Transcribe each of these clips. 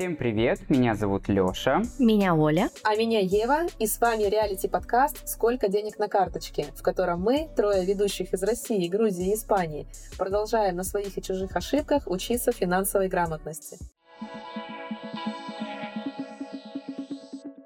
Всем привет, меня зовут Лёша. Меня Оля. А меня Ева, и с вами реалити-подкаст «Сколько денег на карточке», в котором мы, трое ведущих из России, Грузии и Испании, продолжаем на своих и чужих ошибках учиться финансовой грамотности.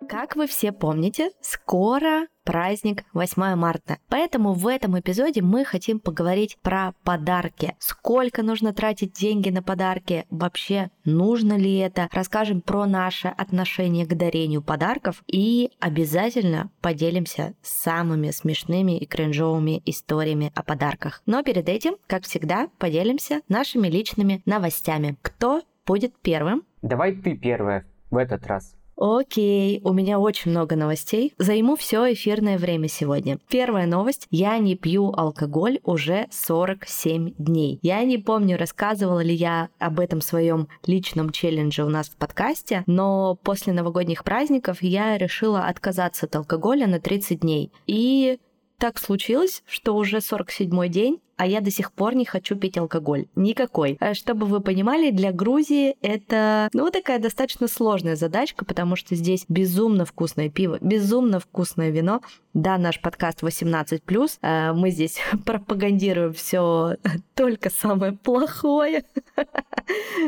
Как вы все помните, скоро праздник 8 марта. Поэтому в этом эпизоде мы хотим поговорить про подарки. Сколько нужно тратить деньги на подарки? Вообще, нужно ли это? Расскажем про наше отношение к дарению подарков и обязательно поделимся самыми смешными и кринжовыми историями о подарках. Но перед этим, как всегда, поделимся нашими личными новостями. Кто будет первым? Давай ты первая в этот раз. Окей, у меня очень много новостей. Займу все эфирное время сегодня. Первая новость. Я не пью алкоголь уже 47 дней. Я не помню, рассказывала ли я об этом своем личном челлендже у нас в подкасте, но после новогодних праздников я решила отказаться от алкоголя на 30 дней. И так случилось, что уже 47 день, а я до сих пор не хочу пить алкоголь. Никакой. А чтобы вы понимали, для Грузии это, ну, такая достаточно сложная задачка, потому что здесь безумно вкусное пиво, безумно вкусное вино. Да, наш подкаст 18+, а мы здесь пропагандируем все только самое плохое.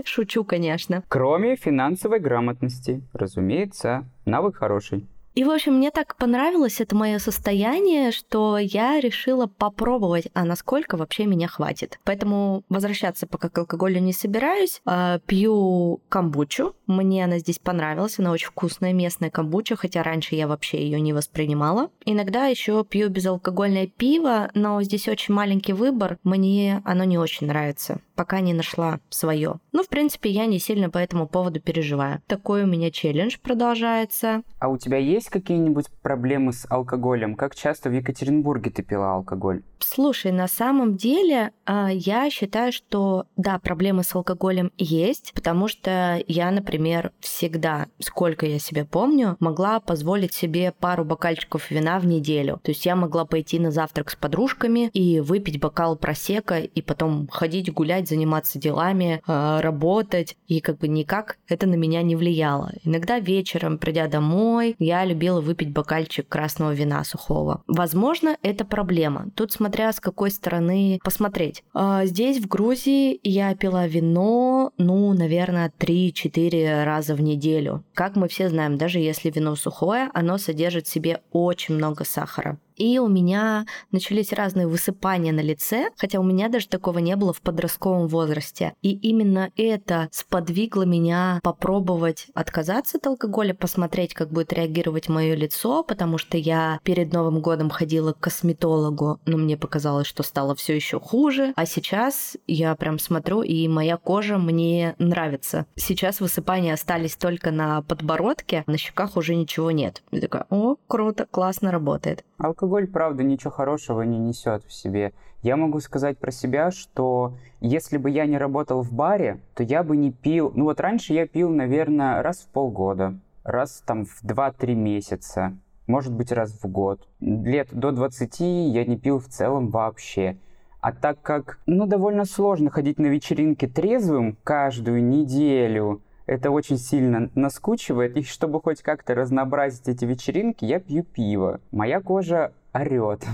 Шучу, конечно. Кроме финансовой грамотности, разумеется, навык хороший. И, в общем, мне так понравилось это мое состояние, что я решила попробовать, а насколько вообще меня хватит. Поэтому возвращаться пока к алкоголю не собираюсь. А, пью камбучу. Мне она здесь понравилась. Она очень вкусная местная камбуча, хотя раньше я вообще ее не воспринимала. Иногда еще пью безалкогольное пиво, но здесь очень маленький выбор. Мне оно не очень нравится пока не нашла свое. Ну, в принципе, я не сильно по этому поводу переживаю. Такой у меня челлендж продолжается. А у тебя есть какие-нибудь проблемы с алкоголем? Как часто в Екатеринбурге ты пила алкоголь? Слушай, на самом деле а, я считаю, что да, проблемы с алкоголем есть, потому что я, например, всегда, сколько я себя помню, могла позволить себе пару бокальчиков вина в неделю. То есть я могла пойти на завтрак с подружками и выпить бокал просека, и потом ходить гулять гулять, заниматься делами, а, работать, и как бы никак это на меня не влияло. Иногда вечером, придя домой, я любила выпить бокальчик красного вина сухого. Возможно, это проблема. Тут смотря с какой стороны посмотреть. А, здесь, в Грузии, я пила вино, ну, наверное, 3-4 раза в неделю. Как мы все знаем, даже если вино сухое, оно содержит в себе очень много сахара. И у меня начались разные высыпания на лице, хотя у меня даже такого не было в подростковом возрасте. И именно это сподвигло меня попробовать отказаться от алкоголя, посмотреть, как будет реагировать мое лицо, потому что я перед Новым годом ходила к косметологу, но мне показалось, что стало все еще хуже. А сейчас я прям смотрю, и моя кожа мне нравится. Сейчас высыпания остались только на подбородке, на щеках уже ничего нет. Я такая, о, круто, классно работает. Алкоголь, правда, ничего хорошего не несет в себе. Я могу сказать про себя, что если бы я не работал в баре, то я бы не пил... Ну вот раньше я пил, наверное, раз в полгода, раз там в 2-3 месяца, может быть, раз в год. Лет до 20 я не пил в целом вообще. А так как, ну, довольно сложно ходить на вечеринки трезвым каждую неделю, это очень сильно наскучивает. И чтобы хоть как-то разнообразить эти вечеринки, я пью пиво. Моя кожа орет.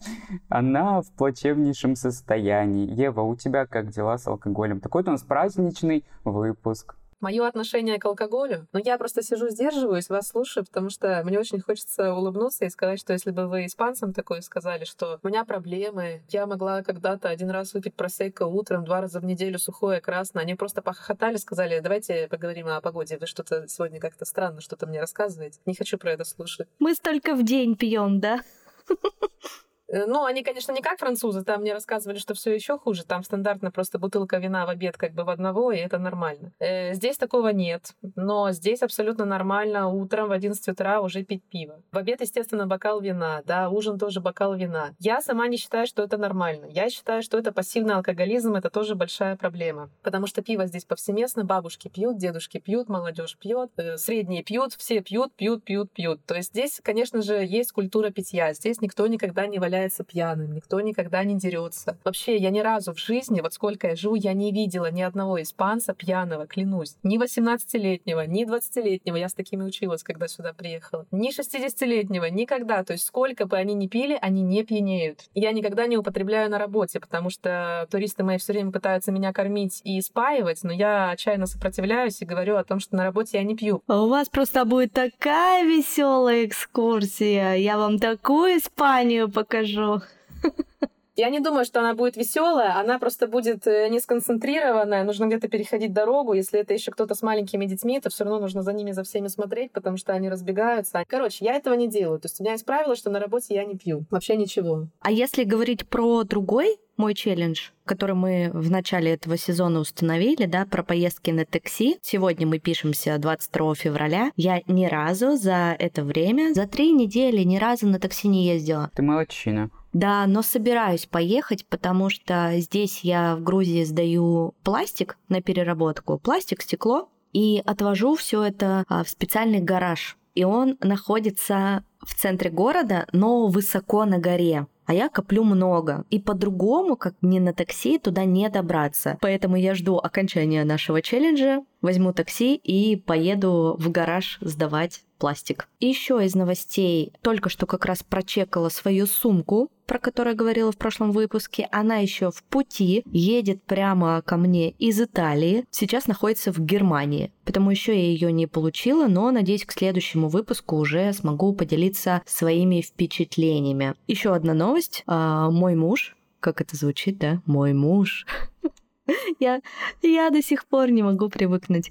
Она в плачевнейшем состоянии. Ева, у тебя как дела с алкоголем? Такой у нас праздничный выпуск. Мое отношение к алкоголю, ну я просто сижу, сдерживаюсь, вас слушаю, потому что мне очень хочется улыбнуться и сказать, что если бы вы испанцам такое сказали, что у меня проблемы, я могла когда-то один раз выпить просекко утром, два раза в неделю сухое, красное, они просто похохотали, сказали, давайте поговорим о погоде, вы что-то сегодня как-то странно что-то мне рассказываете. Не хочу про это слушать. Мы столько в день пьем, да? Э, ну, они, конечно, не как французы, там мне рассказывали, что все еще хуже. Там стандартно просто бутылка вина в обед как бы в одного, и это нормально. Э, здесь такого нет, но здесь абсолютно нормально утром в 11 утра уже пить пиво. В обед, естественно, бокал вина, да, ужин тоже бокал вина. Я сама не считаю, что это нормально. Я считаю, что это пассивный алкоголизм, это тоже большая проблема. Потому что пиво здесь повсеместно, бабушки пьют, дедушки пьют, молодежь пьет, э, средние пьют, все пьют, пьют, пьют, пьют. То есть здесь, конечно же, есть культура питья. Здесь никто никогда не валяет является пьяным, никто никогда не дерется. Вообще, я ни разу в жизни, вот сколько я живу, я не видела ни одного испанца пьяного, клянусь. Ни 18-летнего, ни 20-летнего. Я с такими училась, когда сюда приехала. Ни 60-летнего, никогда. То есть сколько бы они ни пили, они не пьянеют. Я никогда не употребляю на работе, потому что туристы мои все время пытаются меня кормить и спаивать, но я отчаянно сопротивляюсь и говорю о том, что на работе я не пью. А у вас просто будет такая веселая экскурсия. Я вам такую Испанию покажу вижу. Я не думаю, что она будет веселая, она просто будет э, не сконцентрированная, нужно где-то переходить дорогу. Если это еще кто-то с маленькими детьми, то все равно нужно за ними за всеми смотреть, потому что они разбегаются. Короче, я этого не делаю. То есть у меня есть правило, что на работе я не пью. Вообще ничего. А если говорить про другой мой челлендж, который мы в начале этого сезона установили, да, про поездки на такси. Сегодня мы пишемся 22 февраля. Я ни разу за это время, за три недели ни разу на такси не ездила. Ты молодчина. Да, но собираюсь поехать, потому что здесь я в Грузии сдаю пластик на переработку. Пластик, стекло. И отвожу все это а, в специальный гараж. И он находится в центре города, но высоко на горе а я коплю много. И по-другому, как не на такси, туда не добраться. Поэтому я жду окончания нашего челленджа, возьму такси и поеду в гараж сдавать пластик. Еще из новостей, только что как раз прочекала свою сумку, про которую говорила в прошлом выпуске. Она еще в пути, едет прямо ко мне из Италии, сейчас находится в Германии. Потому еще я ее не получила, но надеюсь, к следующему выпуску уже смогу поделиться своими впечатлениями. Еще одна новость. А, мой муж, как это звучит, да? Мой муж. Я, я до сих пор не могу привыкнуть.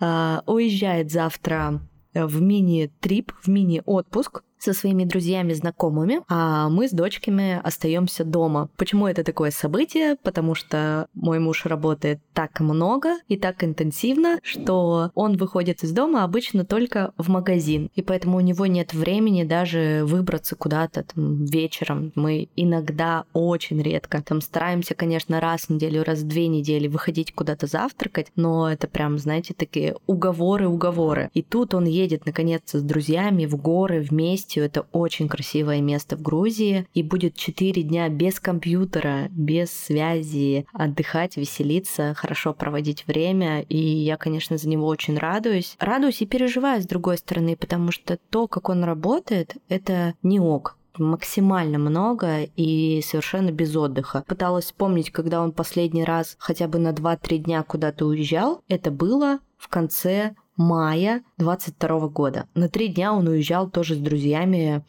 А, уезжает завтра в мини-трип, в мини-отпуск со своими друзьями, знакомыми, а мы с дочками остаемся дома. Почему это такое событие? Потому что мой муж работает так много и так интенсивно, что он выходит из дома обычно только в магазин, и поэтому у него нет времени даже выбраться куда-то там, вечером. Мы иногда очень редко там стараемся, конечно, раз в неделю, раз в две недели выходить куда-то завтракать, но это прям, знаете, такие уговоры-уговоры. И тут он едет наконец-то с друзьями в горы вместе полностью. Это очень красивое место в Грузии. И будет 4 дня без компьютера, без связи, отдыхать, веселиться, хорошо проводить время. И я, конечно, за него очень радуюсь. Радуюсь и переживаю с другой стороны, потому что то, как он работает, это не ок максимально много и совершенно без отдыха. Пыталась вспомнить, когда он последний раз хотя бы на 2-3 дня куда-то уезжал. Это было в конце мая 22 года. На три дня он уезжал тоже с друзьями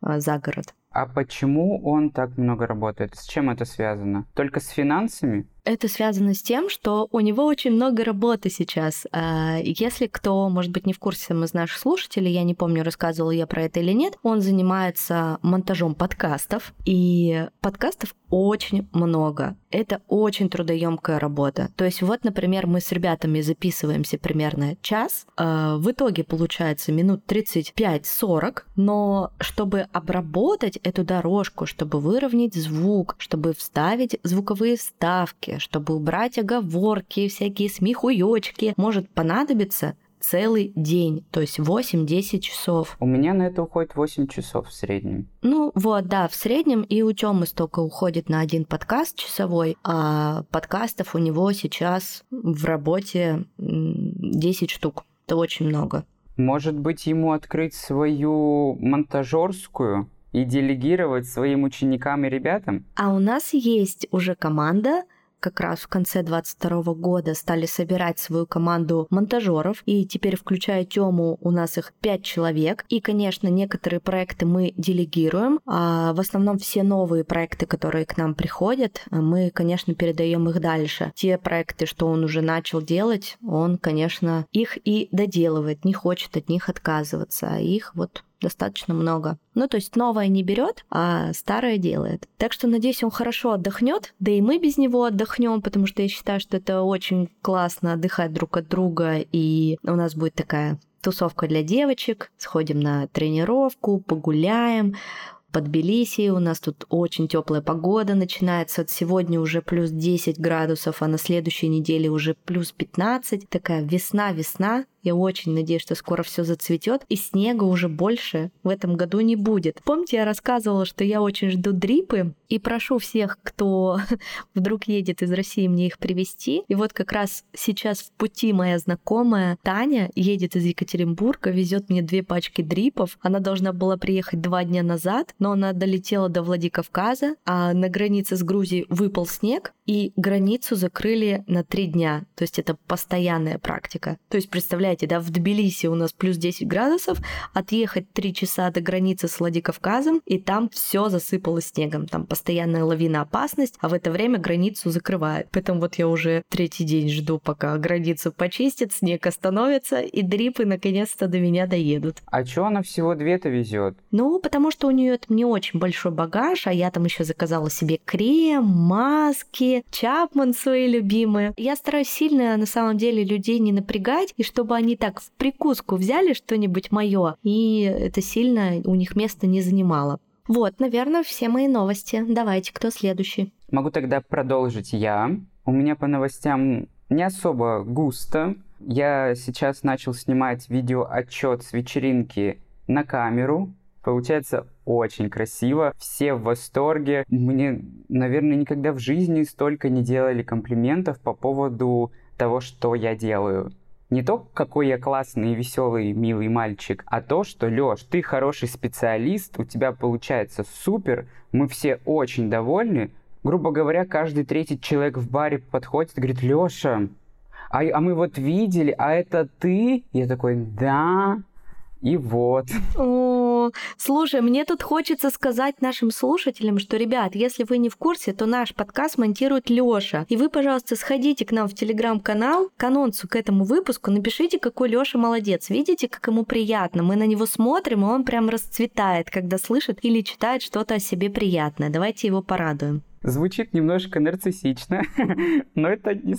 а, за город. А почему он так много работает? С чем это связано? Только с финансами? Это связано с тем, что у него очень много работы сейчас. А, если кто, может быть, не в курсе из наших слушателей, я не помню, рассказывала я про это или нет, он занимается монтажом подкастов, и подкастов очень много. Это очень трудоемкая работа. То есть вот, например, мы с ребятами записываемся примерно час, а, в итоге получается минут 35-40, но чтобы обработать эту дорожку, чтобы выровнять звук, чтобы вставить звуковые вставки, чтобы убрать оговорки, всякие смехуёчки, может понадобиться целый день, то есть 8-10 часов. У меня на это уходит 8 часов в среднем. Ну вот, да, в среднем и у Тёмы столько уходит на один подкаст часовой, а подкастов у него сейчас в работе 10 штук. Это очень много. Может быть, ему открыть свою монтажерскую и делегировать своим ученикам и ребятам? А у нас есть уже команда, как раз в конце 22 года стали собирать свою команду монтажеров, и теперь, включая Тему, у нас их 5 человек. И, конечно, некоторые проекты мы делегируем, а в основном все новые проекты, которые к нам приходят, мы, конечно, передаем их дальше. Те проекты, что он уже начал делать, он, конечно, их и доделывает, не хочет от них отказываться, а их вот достаточно много. Ну, то есть новое не берет, а старое делает. Так что, надеюсь, он хорошо отдохнет, да и мы без него отдохнем, потому что я считаю, что это очень классно отдыхать друг от друга, и у нас будет такая тусовка для девочек, сходим на тренировку, погуляем, под Тбилиси. У нас тут очень теплая погода начинается. Сегодня уже плюс 10 градусов, а на следующей неделе уже плюс 15. Такая весна-весна. Я очень надеюсь, что скоро все зацветет, и снега уже больше в этом году не будет. Помните, я рассказывала, что я очень жду дрипы, и прошу всех, кто вдруг едет из России, мне их привезти. И вот как раз сейчас в пути моя знакомая Таня едет из Екатеринбурга, везет мне две пачки дрипов. Она должна была приехать два дня назад, но она долетела до Владикавказа, а на границе с Грузией выпал снег, и границу закрыли на три дня. То есть это постоянная практика. То есть представляете, да, в Тбилиси у нас плюс 10 градусов, отъехать три часа до границы с Владикавказом, и там все засыпало снегом. Там постоянная лавина опасность, а в это время границу закрывают. Поэтому вот я уже третий день жду, пока границу почистят, снег остановится, и дрипы наконец-то до меня доедут. А чё она всего две-то везет? Ну, потому что у нее это не очень большой багаж, а я там еще заказала себе крем, маски, Чапман свои любимые. Я стараюсь сильно на самом деле людей не напрягать, и чтобы они так в прикуску взяли что-нибудь мое, и это сильно у них место не занимало. Вот, наверное, все мои новости. Давайте, кто следующий? Могу тогда продолжить я. У меня по новостям не особо густо. Я сейчас начал снимать видеоотчет с вечеринки на камеру. Получается очень красиво, все в восторге. Мне, наверное, никогда в жизни столько не делали комплиментов по поводу того, что я делаю. Не то, какой я классный, веселый, милый мальчик, а то, что, Лёш, ты хороший специалист, у тебя получается супер, мы все очень довольны. Грубо говоря, каждый третий человек в баре подходит и говорит, Лёша, а, а мы вот видели, а это ты? Я такой, да, и вот. О, слушай, мне тут хочется сказать нашим слушателям, что, ребят, если вы не в курсе, то наш подкаст монтирует Лёша. И вы, пожалуйста, сходите к нам в телеграм-канал, к анонсу к этому выпуску, напишите, какой Лёша молодец. Видите, как ему приятно. Мы на него смотрим, и он прям расцветает, когда слышит или читает что-то о себе приятное. Давайте его порадуем. Звучит немножко нарциссично, но это не,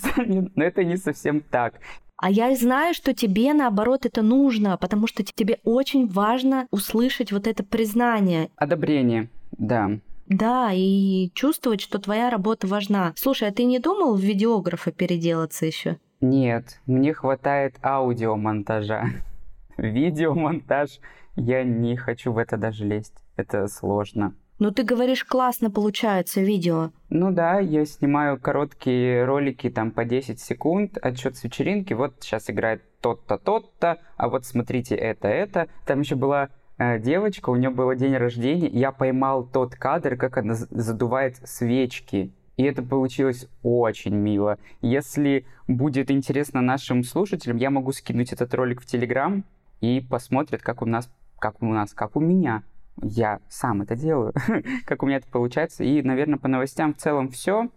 но это не совсем так. А я знаю, что тебе, наоборот, это нужно, потому что тебе очень важно услышать вот это признание. Одобрение, да. Да, и чувствовать, что твоя работа важна. Слушай, а ты не думал в видеографа переделаться еще? Нет, мне хватает аудиомонтажа. Видеомонтаж я не хочу в это даже лезть. Это сложно. Ну, ты говоришь, классно получается видео. Ну да, я снимаю короткие ролики там по 10 секунд, отчет с вечеринки, вот сейчас играет тот-то, тот-то, а вот смотрите это, это. Там еще была э, девочка, у нее был день рождения, я поймал тот кадр, как она задувает свечки. И это получилось очень мило. Если будет интересно нашим слушателям, я могу скинуть этот ролик в Телеграм и посмотрят, как у нас, как у нас, как у меня я сам это делаю, как у меня это получается. И, наверное, по новостям в целом все.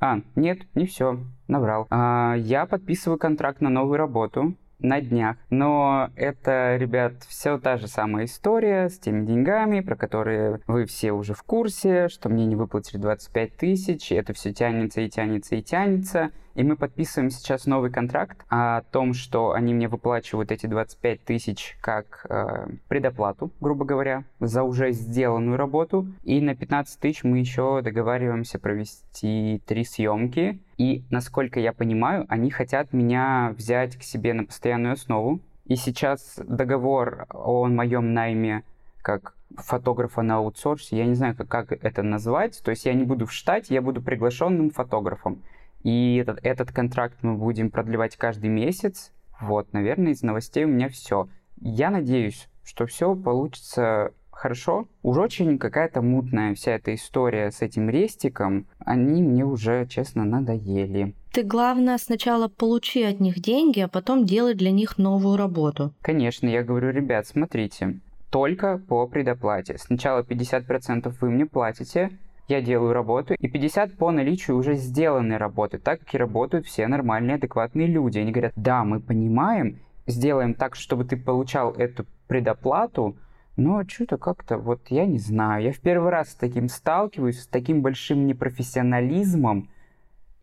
А, нет, не все, набрал. А, я подписываю контракт на новую работу на днях. Но это, ребят, все та же самая история с теми деньгами, про которые вы все уже в курсе, что мне не выплатили 25 тысяч, это все тянется и тянется и тянется. И мы подписываем сейчас новый контракт о том, что они мне выплачивают эти 25 тысяч как э, предоплату, грубо говоря, за уже сделанную работу. И на 15 тысяч мы еще договариваемся провести три съемки. И, насколько я понимаю, они хотят меня взять к себе на постоянную основу. И сейчас договор о моем найме как фотографа на аутсорсе, я не знаю, как, как это назвать. То есть я не буду в штате, я буду приглашенным фотографом. И этот, этот контракт мы будем продлевать каждый месяц. Вот, наверное, из новостей у меня все. Я надеюсь, что все получится хорошо. Уж очень какая-то мутная вся эта история с этим рестиком. Они мне уже, честно, надоели. Ты, главное, сначала получи от них деньги, а потом делай для них новую работу. Конечно, я говорю, ребят, смотрите, только по предоплате. Сначала 50% вы мне платите, я делаю работу, и 50 по наличию уже сделанной работы, так как и работают все нормальные, адекватные люди. Они говорят, да, мы понимаем, сделаем так, чтобы ты получал эту предоплату, но что-то как-то, вот я не знаю, я в первый раз с таким сталкиваюсь, с таким большим непрофессионализмом,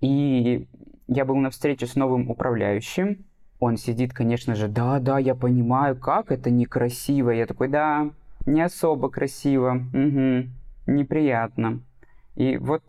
и я был на встрече с новым управляющим, он сидит, конечно же, да, да, я понимаю, как это некрасиво. Я такой, да, не особо красиво, угу, неприятно. И вот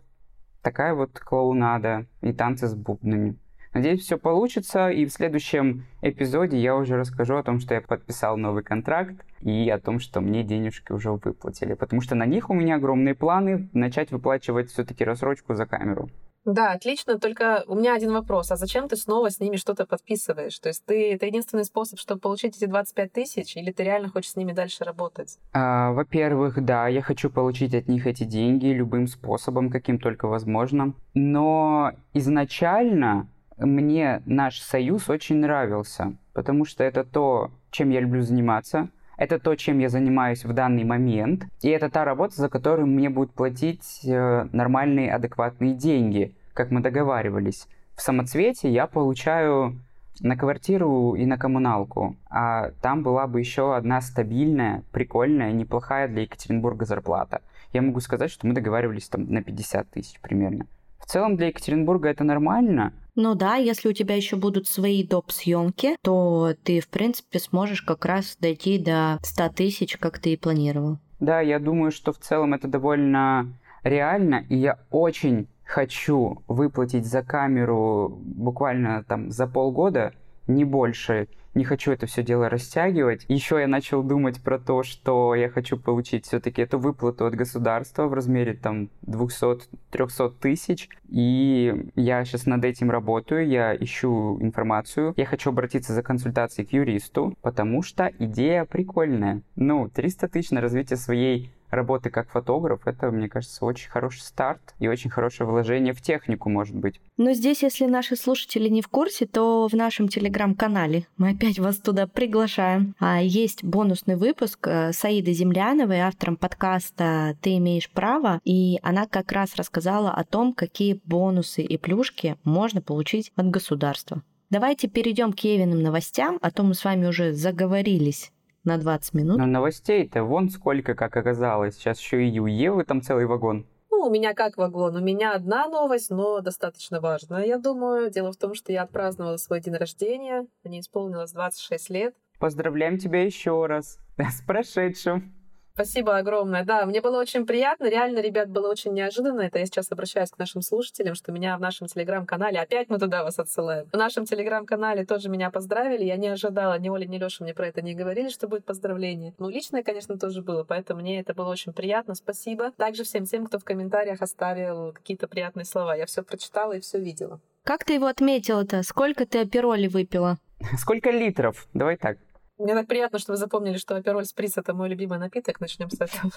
такая вот клоунада и танцы с бубнами. Надеюсь, все получится, и в следующем эпизоде я уже расскажу о том, что я подписал новый контракт, и о том, что мне денежки уже выплатили, потому что на них у меня огромные планы начать выплачивать все-таки рассрочку за камеру. Да, отлично. Только у меня один вопрос. А зачем ты снова с ними что-то подписываешь? То есть ты это единственный способ, чтобы получить эти 25 тысяч, или ты реально хочешь с ними дальше работать? А, во-первых, да, я хочу получить от них эти деньги любым способом, каким только возможно. Но изначально мне наш союз очень нравился, потому что это то, чем я люблю заниматься. Это то, чем я занимаюсь в данный момент. И это та работа, за которую мне будут платить э, нормальные, адекватные деньги, как мы договаривались. В самоцвете я получаю на квартиру и на коммуналку. А там была бы еще одна стабильная, прикольная, неплохая для Екатеринбурга зарплата. Я могу сказать, что мы договаривались там на 50 тысяч примерно. В целом для Екатеринбурга это нормально, ну да, если у тебя еще будут свои доп. съемки, то ты, в принципе, сможешь как раз дойти до 100 тысяч, как ты и планировал. Да, я думаю, что в целом это довольно реально, и я очень хочу выплатить за камеру буквально там за полгода, не больше, не хочу это все дело растягивать. Еще я начал думать про то, что я хочу получить все-таки эту выплату от государства в размере там 200-300 тысяч. И я сейчас над этим работаю, я ищу информацию. Я хочу обратиться за консультацией к юристу, потому что идея прикольная. Ну, 300 тысяч на развитие своей работы как фотограф, это, мне кажется, очень хороший старт и очень хорошее вложение в технику, может быть. Но здесь, если наши слушатели не в курсе, то в нашем телеграм-канале мы опять вас туда приглашаем. А есть бонусный выпуск э, с Аидой Земляновой, автором подкаста «Ты имеешь право», и она как раз рассказала о том, какие бонусы и плюшки можно получить от государства. Давайте перейдем к Евиным новостям, а то мы с вами уже заговорились на 20 минут. Но новостей-то вон сколько, как оказалось. Сейчас еще и у Евы там целый вагон. Ну, у меня как вагон? У меня одна новость, но достаточно важная, я думаю. Дело в том, что я отпраздновала свой день рождения. Мне исполнилось 26 лет. Поздравляем тебя еще раз с прошедшим. Спасибо огромное. Да, мне было очень приятно. Реально, ребят, было очень неожиданно. Это я сейчас обращаюсь к нашим слушателям, что меня в нашем телеграм-канале, опять мы туда вас отсылаем. В нашем телеграм-канале тоже меня поздравили. Я не ожидала, ни Оля, ни Леша мне про это не говорили, что будет поздравление. Ну, личное, конечно, тоже было, поэтому мне это было очень приятно. Спасибо. Также всем тем, кто в комментариях оставил какие-то приятные слова. Я все прочитала и все видела. Как ты его отметила-то? Сколько ты апероли выпила? Сколько литров? Давай так. Мне так приятно, что вы запомнили, что апероль сприц это мой любимый напиток. Начнем с этого.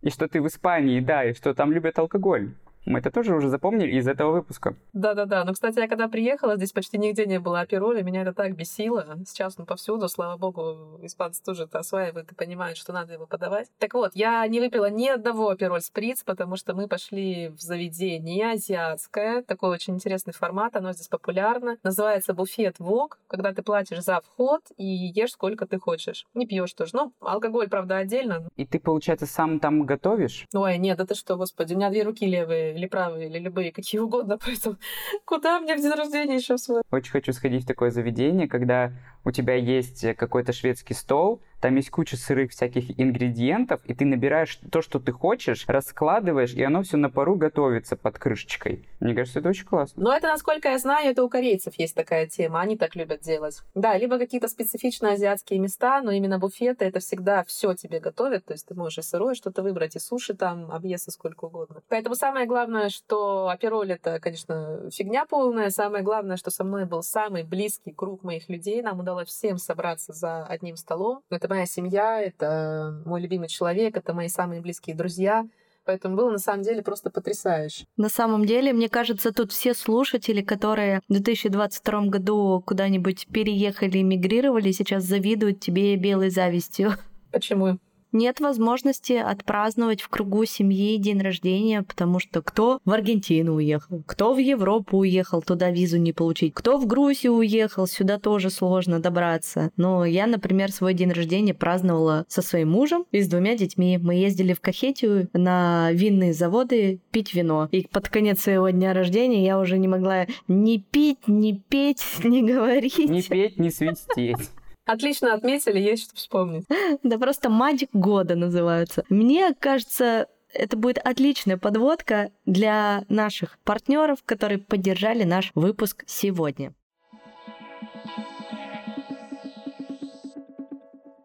И что ты в Испании, да, и что там любят алкоголь. Мы это тоже уже запомнили из этого выпуска. Да-да-да. Но, кстати, я когда приехала, здесь почти нигде не было апероли, меня это так бесило. Сейчас ну повсюду, слава богу, испанцы тоже это осваивают и понимают, что надо его подавать. Так вот, я не выпила ни одного апероль сприц, потому что мы пошли в заведение азиатское, такой очень интересный формат, оно здесь популярно. Называется буфет вок, когда ты платишь за вход и ешь сколько ты хочешь. Не пьешь тоже. Ну, алкоголь, правда, отдельно. И ты, получается, сам там готовишь? Ой, нет, это что, господи, у меня две руки левые или правые, или любые, какие угодно, поэтому куда мне в день рождения еще свой? Очень хочу сходить в такое заведение, когда у тебя есть какой-то шведский стол, там есть куча сырых всяких ингредиентов, и ты набираешь то, что ты хочешь, раскладываешь, и оно все на пару готовится под крышечкой. Мне кажется, это очень классно. Но это, насколько я знаю, это у корейцев есть такая тема, они так любят делать. Да, либо какие-то специфичные азиатские места, но именно буфеты это всегда все тебе готовят, то есть ты можешь и сырое что-то выбрать, и суши там, объесты сколько угодно. Поэтому самое главное, что апероль это, конечно, фигня полная, самое главное, что со мной был самый близкий круг моих людей, нам удалось всем собраться за одним столом. Это моя семья, это мой любимый человек, это мои самые близкие друзья. Поэтому было на самом деле просто потрясающе. На самом деле, мне кажется, тут все слушатели, которые в 2022 году куда-нибудь переехали, эмигрировали, сейчас завидуют тебе белой завистью. Почему? Нет возможности отпраздновать в кругу семьи день рождения, потому что кто в Аргентину уехал, кто в Европу уехал, туда визу не получить, кто в Грузию уехал, сюда тоже сложно добраться. Но я, например, свой день рождения праздновала со своим мужем и с двумя детьми. Мы ездили в Кахетию на винные заводы пить вино. И под конец своего дня рождения я уже не могла ни пить, ни петь, ни говорить. Не петь, не свистеть. Отлично отметили, есть что вспомнить. Да просто магик года называется. Мне кажется, это будет отличная подводка для наших партнеров, которые поддержали наш выпуск сегодня.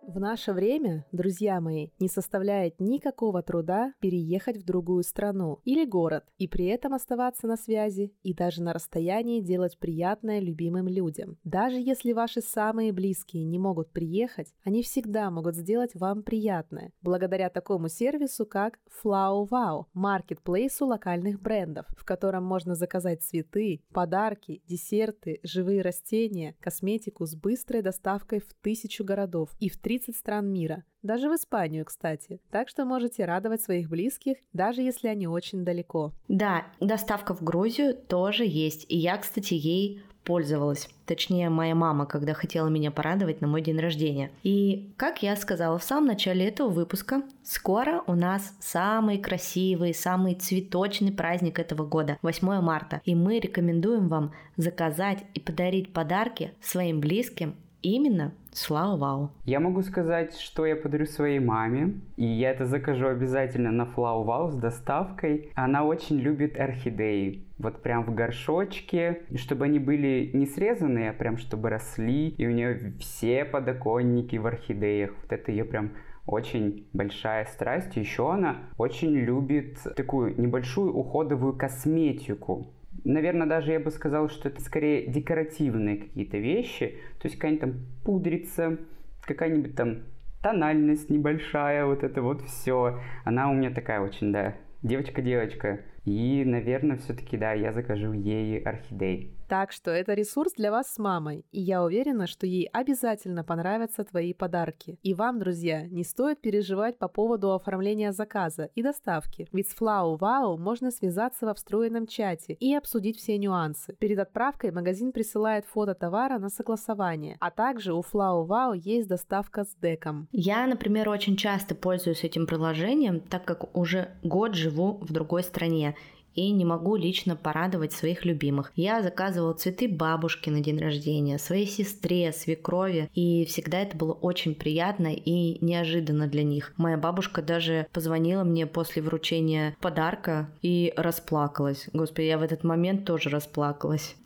В наше время, друзья мои, не составляет никакого труда переехать в другую страну или город и при этом оставаться на связи и даже на расстоянии делать приятное любимым людям. Даже если ваши самые близкие не могут приехать, они всегда могут сделать вам приятное, благодаря такому сервису, как FlowWow, маркетплейсу локальных брендов, в котором можно заказать цветы, подарки, десерты, живые растения, косметику с быстрой доставкой в тысячу городов и в 30 30 стран мира, даже в Испанию, кстати. Так что можете радовать своих близких, даже если они очень далеко. Да, доставка в Грузию тоже есть. И я, кстати, ей пользовалась. Точнее, моя мама, когда хотела меня порадовать на мой день рождения. И, как я сказала в самом начале этого выпуска, скоро у нас самый красивый, самый цветочный праздник этого года, 8 марта. И мы рекомендуем вам заказать и подарить подарки своим близким именно Слава Вау. Я могу сказать, что я подарю своей маме, и я это закажу обязательно на Флау Вау с доставкой. Она очень любит орхидеи. Вот прям в горшочке, чтобы они были не срезанные, а прям чтобы росли, и у нее все подоконники в орхидеях. Вот это ее прям очень большая страсть. Еще она очень любит такую небольшую уходовую косметику наверное, даже я бы сказал, что это скорее декоративные какие-то вещи. То есть какая-нибудь там пудрица, какая-нибудь там тональность небольшая, вот это вот все. Она у меня такая очень, да, девочка-девочка. И, наверное, все-таки, да, я закажу ей орхидей. Так что это ресурс для вас с мамой, и я уверена, что ей обязательно понравятся твои подарки. И вам, друзья, не стоит переживать по поводу оформления заказа и доставки, ведь с Флау Вау можно связаться во встроенном чате и обсудить все нюансы. Перед отправкой магазин присылает фото товара на согласование, а также у Флау Вау есть доставка с деком. Я, например, очень часто пользуюсь этим приложением, так как уже год живу в другой стране и не могу лично порадовать своих любимых. Я заказывала цветы бабушке на день рождения, своей сестре, свекрови, и всегда это было очень приятно и неожиданно для них. Моя бабушка даже позвонила мне после вручения подарка и расплакалась. Господи, я в этот момент тоже расплакалась.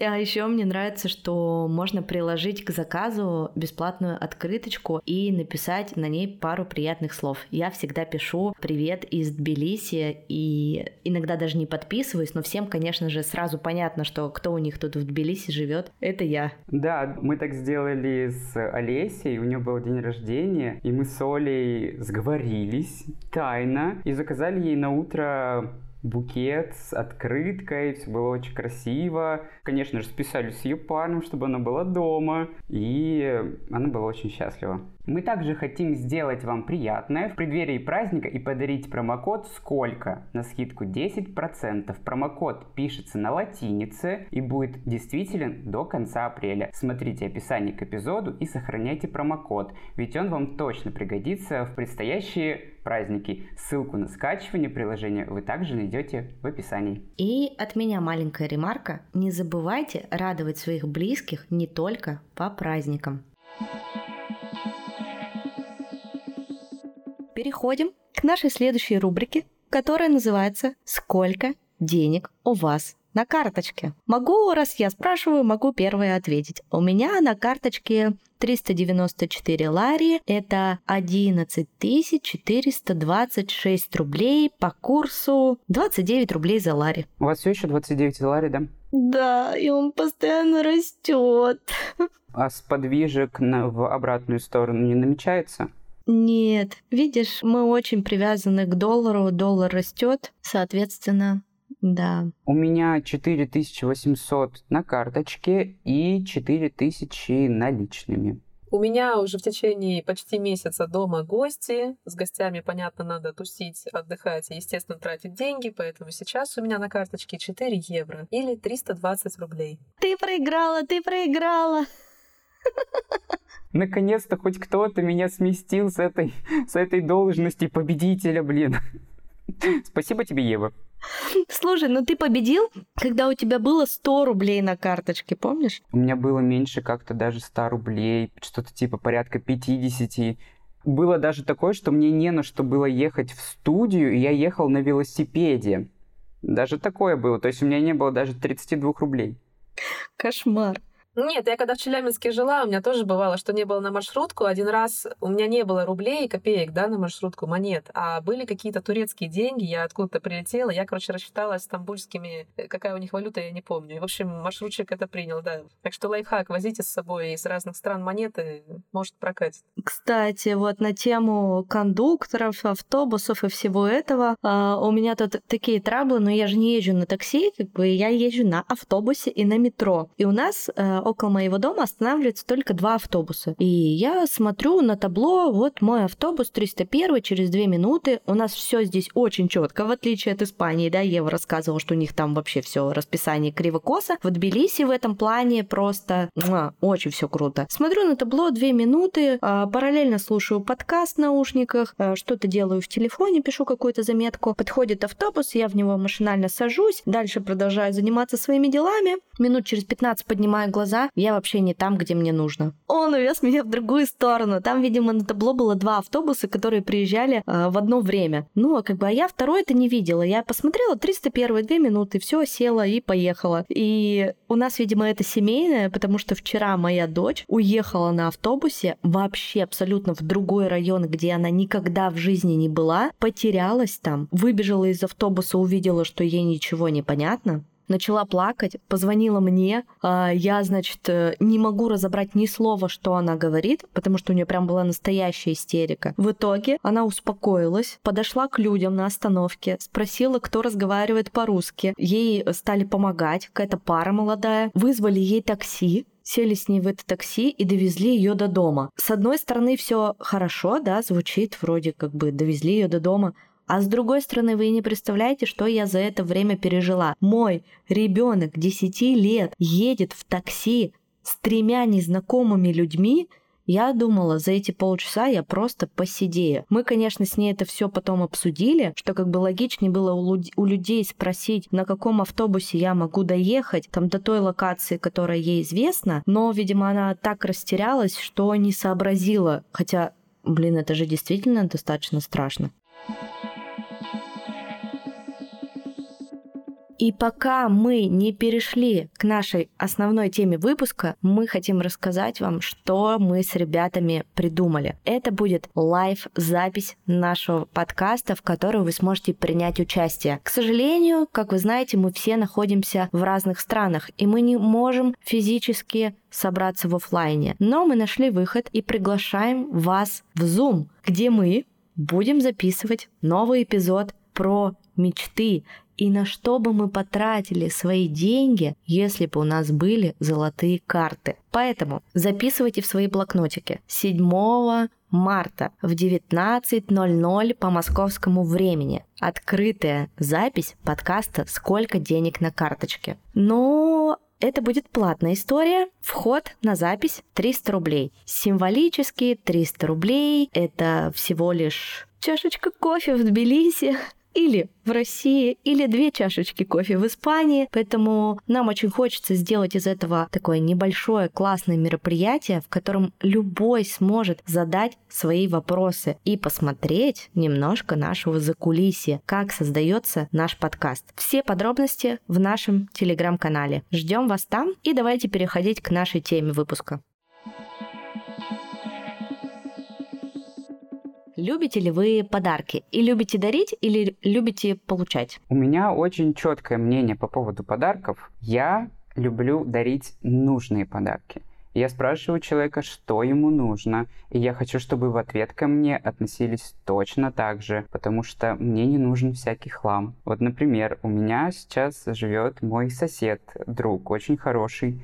А еще мне нравится, что можно приложить к заказу бесплатную открыточку и написать на ней пару приятных слов. Я всегда пишу «Привет из Тбилиси» и иногда даже не подписываюсь, но всем, конечно же, сразу понятно, что кто у них тут в Тбилиси живет, это я. Да, мы так сделали с Олесей, у нее был день рождения, и мы с Олей сговорились тайно и заказали ей на утро букет с открыткой, все было очень красиво. Конечно же, списались с ее парнем, чтобы она была дома, и она была очень счастлива. Мы также хотим сделать вам приятное в преддверии праздника и подарить промокод «Сколько» на скидку 10%. Промокод пишется на латинице и будет действителен до конца апреля. Смотрите описание к эпизоду и сохраняйте промокод, ведь он вам точно пригодится в предстоящие праздники. Ссылку на скачивание приложения вы также найдете в описании. И от меня маленькая ремарка. Не забывайте радовать своих близких не только по праздникам. Переходим к нашей следующей рубрике, которая называется «Сколько денег у вас на карточке?» Могу, раз я спрашиваю, могу первое ответить. У меня на карточке 394 лари, это 11 426 рублей по курсу 29 рублей за лари. У вас все еще 29 лари, да? Да, и он постоянно растет. А сподвижек на, в обратную сторону не намечается? Нет, видишь, мы очень привязаны к доллару, доллар растет, соответственно, да. У меня 4800 на карточке и 4000 наличными. У меня уже в течение почти месяца дома гости. С гостями, понятно, надо тусить, отдыхать и, естественно, тратить деньги. Поэтому сейчас у меня на карточке 4 евро или 320 рублей. Ты проиграла, ты проиграла. Наконец-то хоть кто-то меня сместил с этой, с этой должности победителя, блин. Спасибо тебе, Ева. Слушай, ну ты победил, когда у тебя было 100 рублей на карточке, помнишь? У меня было меньше как-то даже 100 рублей, что-то типа порядка 50. было даже такое, что мне не на что было ехать в студию, и я ехал на велосипеде. Даже такое было. То есть у меня не было даже 32 рублей. Кошмар. Нет, я когда в Челябинске жила, у меня тоже бывало, что не было на маршрутку. Один раз у меня не было рублей копеек, да, на маршрутку, монет, а были какие-то турецкие деньги, я откуда-то прилетела, я, короче, рассчиталась стамбульскими, э, какая у них валюта, я не помню. И, в общем, маршрутчик это принял, да. Так что лайфхак, возите с собой из разных стран монеты, может прокатить. Кстати, вот на тему кондукторов, автобусов и всего этого, а, у меня тут такие траблы, но я же не езжу на такси, как бы я езжу на автобусе и на метро. И у нас э, около моего дома останавливается только два автобуса. И я смотрю на табло, вот мой автобус 301 через две минуты. У нас все здесь очень четко, в отличие от Испании, да, Ева рассказывала, что у них там вообще все расписание криво-косо. В Тбилиси в этом плане просто муа, очень все круто. Смотрю на табло две минуты, а, параллельно слушаю подкаст в наушниках, а, что-то делаю в телефоне, пишу какую-то заметку. Подходит автобус, я в него машинально сажусь, дальше продолжаю заниматься своими делами. Минут через 15 поднимаю глаза глаза, я вообще не там, где мне нужно. Он увез меня в другую сторону. Там, видимо, на табло было два автобуса, которые приезжали э, в одно время. Ну, а как бы, а я второй это не видела. Я посмотрела 301 две минуты, все, села и поехала. И у нас, видимо, это семейное, потому что вчера моя дочь уехала на автобусе вообще абсолютно в другой район, где она никогда в жизни не была, потерялась там, выбежала из автобуса, увидела, что ей ничего не понятно, начала плакать, позвонила мне. А, я, значит, э, не могу разобрать ни слова, что она говорит, потому что у нее прям была настоящая истерика. В итоге она успокоилась, подошла к людям на остановке, спросила, кто разговаривает по-русски. Ей стали помогать, какая-то пара молодая. Вызвали ей такси, сели с ней в это такси и довезли ее до дома. С одной стороны, все хорошо, да, звучит вроде как бы довезли ее до дома. А с другой стороны, вы не представляете, что я за это время пережила. Мой ребенок 10 лет едет в такси с тремя незнакомыми людьми, я думала, за эти полчаса я просто посидею. Мы, конечно, с ней это все потом обсудили, что как бы логичнее было у людей спросить, на каком автобусе я могу доехать, там до той локации, которая ей известна, но, видимо, она так растерялась, что не сообразила. Хотя, блин, это же действительно достаточно страшно. И пока мы не перешли к нашей основной теме выпуска, мы хотим рассказать вам, что мы с ребятами придумали. Это будет лайв-запись нашего подкаста, в которой вы сможете принять участие. К сожалению, как вы знаете, мы все находимся в разных странах, и мы не можем физически собраться в офлайне. Но мы нашли выход и приглашаем вас в Zoom, где мы будем записывать новый эпизод про мечты и на что бы мы потратили свои деньги, если бы у нас были золотые карты. Поэтому записывайте в свои блокнотики. 7 марта в 19.00 по московскому времени. Открытая запись подкаста «Сколько денег на карточке». Но это будет платная история. Вход на запись 300 рублей. Символически 300 рублей. Это всего лишь чашечка кофе в Тбилиси или в России, или две чашечки кофе в Испании. Поэтому нам очень хочется сделать из этого такое небольшое классное мероприятие, в котором любой сможет задать свои вопросы и посмотреть немножко нашего закулисья, как создается наш подкаст. Все подробности в нашем телеграм-канале. Ждем вас там и давайте переходить к нашей теме выпуска. Любите ли вы подарки? И любите дарить или любите получать? У меня очень четкое мнение по поводу подарков. Я люблю дарить нужные подарки. Я спрашиваю человека, что ему нужно, и я хочу, чтобы в ответ ко мне относились точно так же, потому что мне не нужен всякий хлам. Вот, например, у меня сейчас живет мой сосед, друг, очень хороший,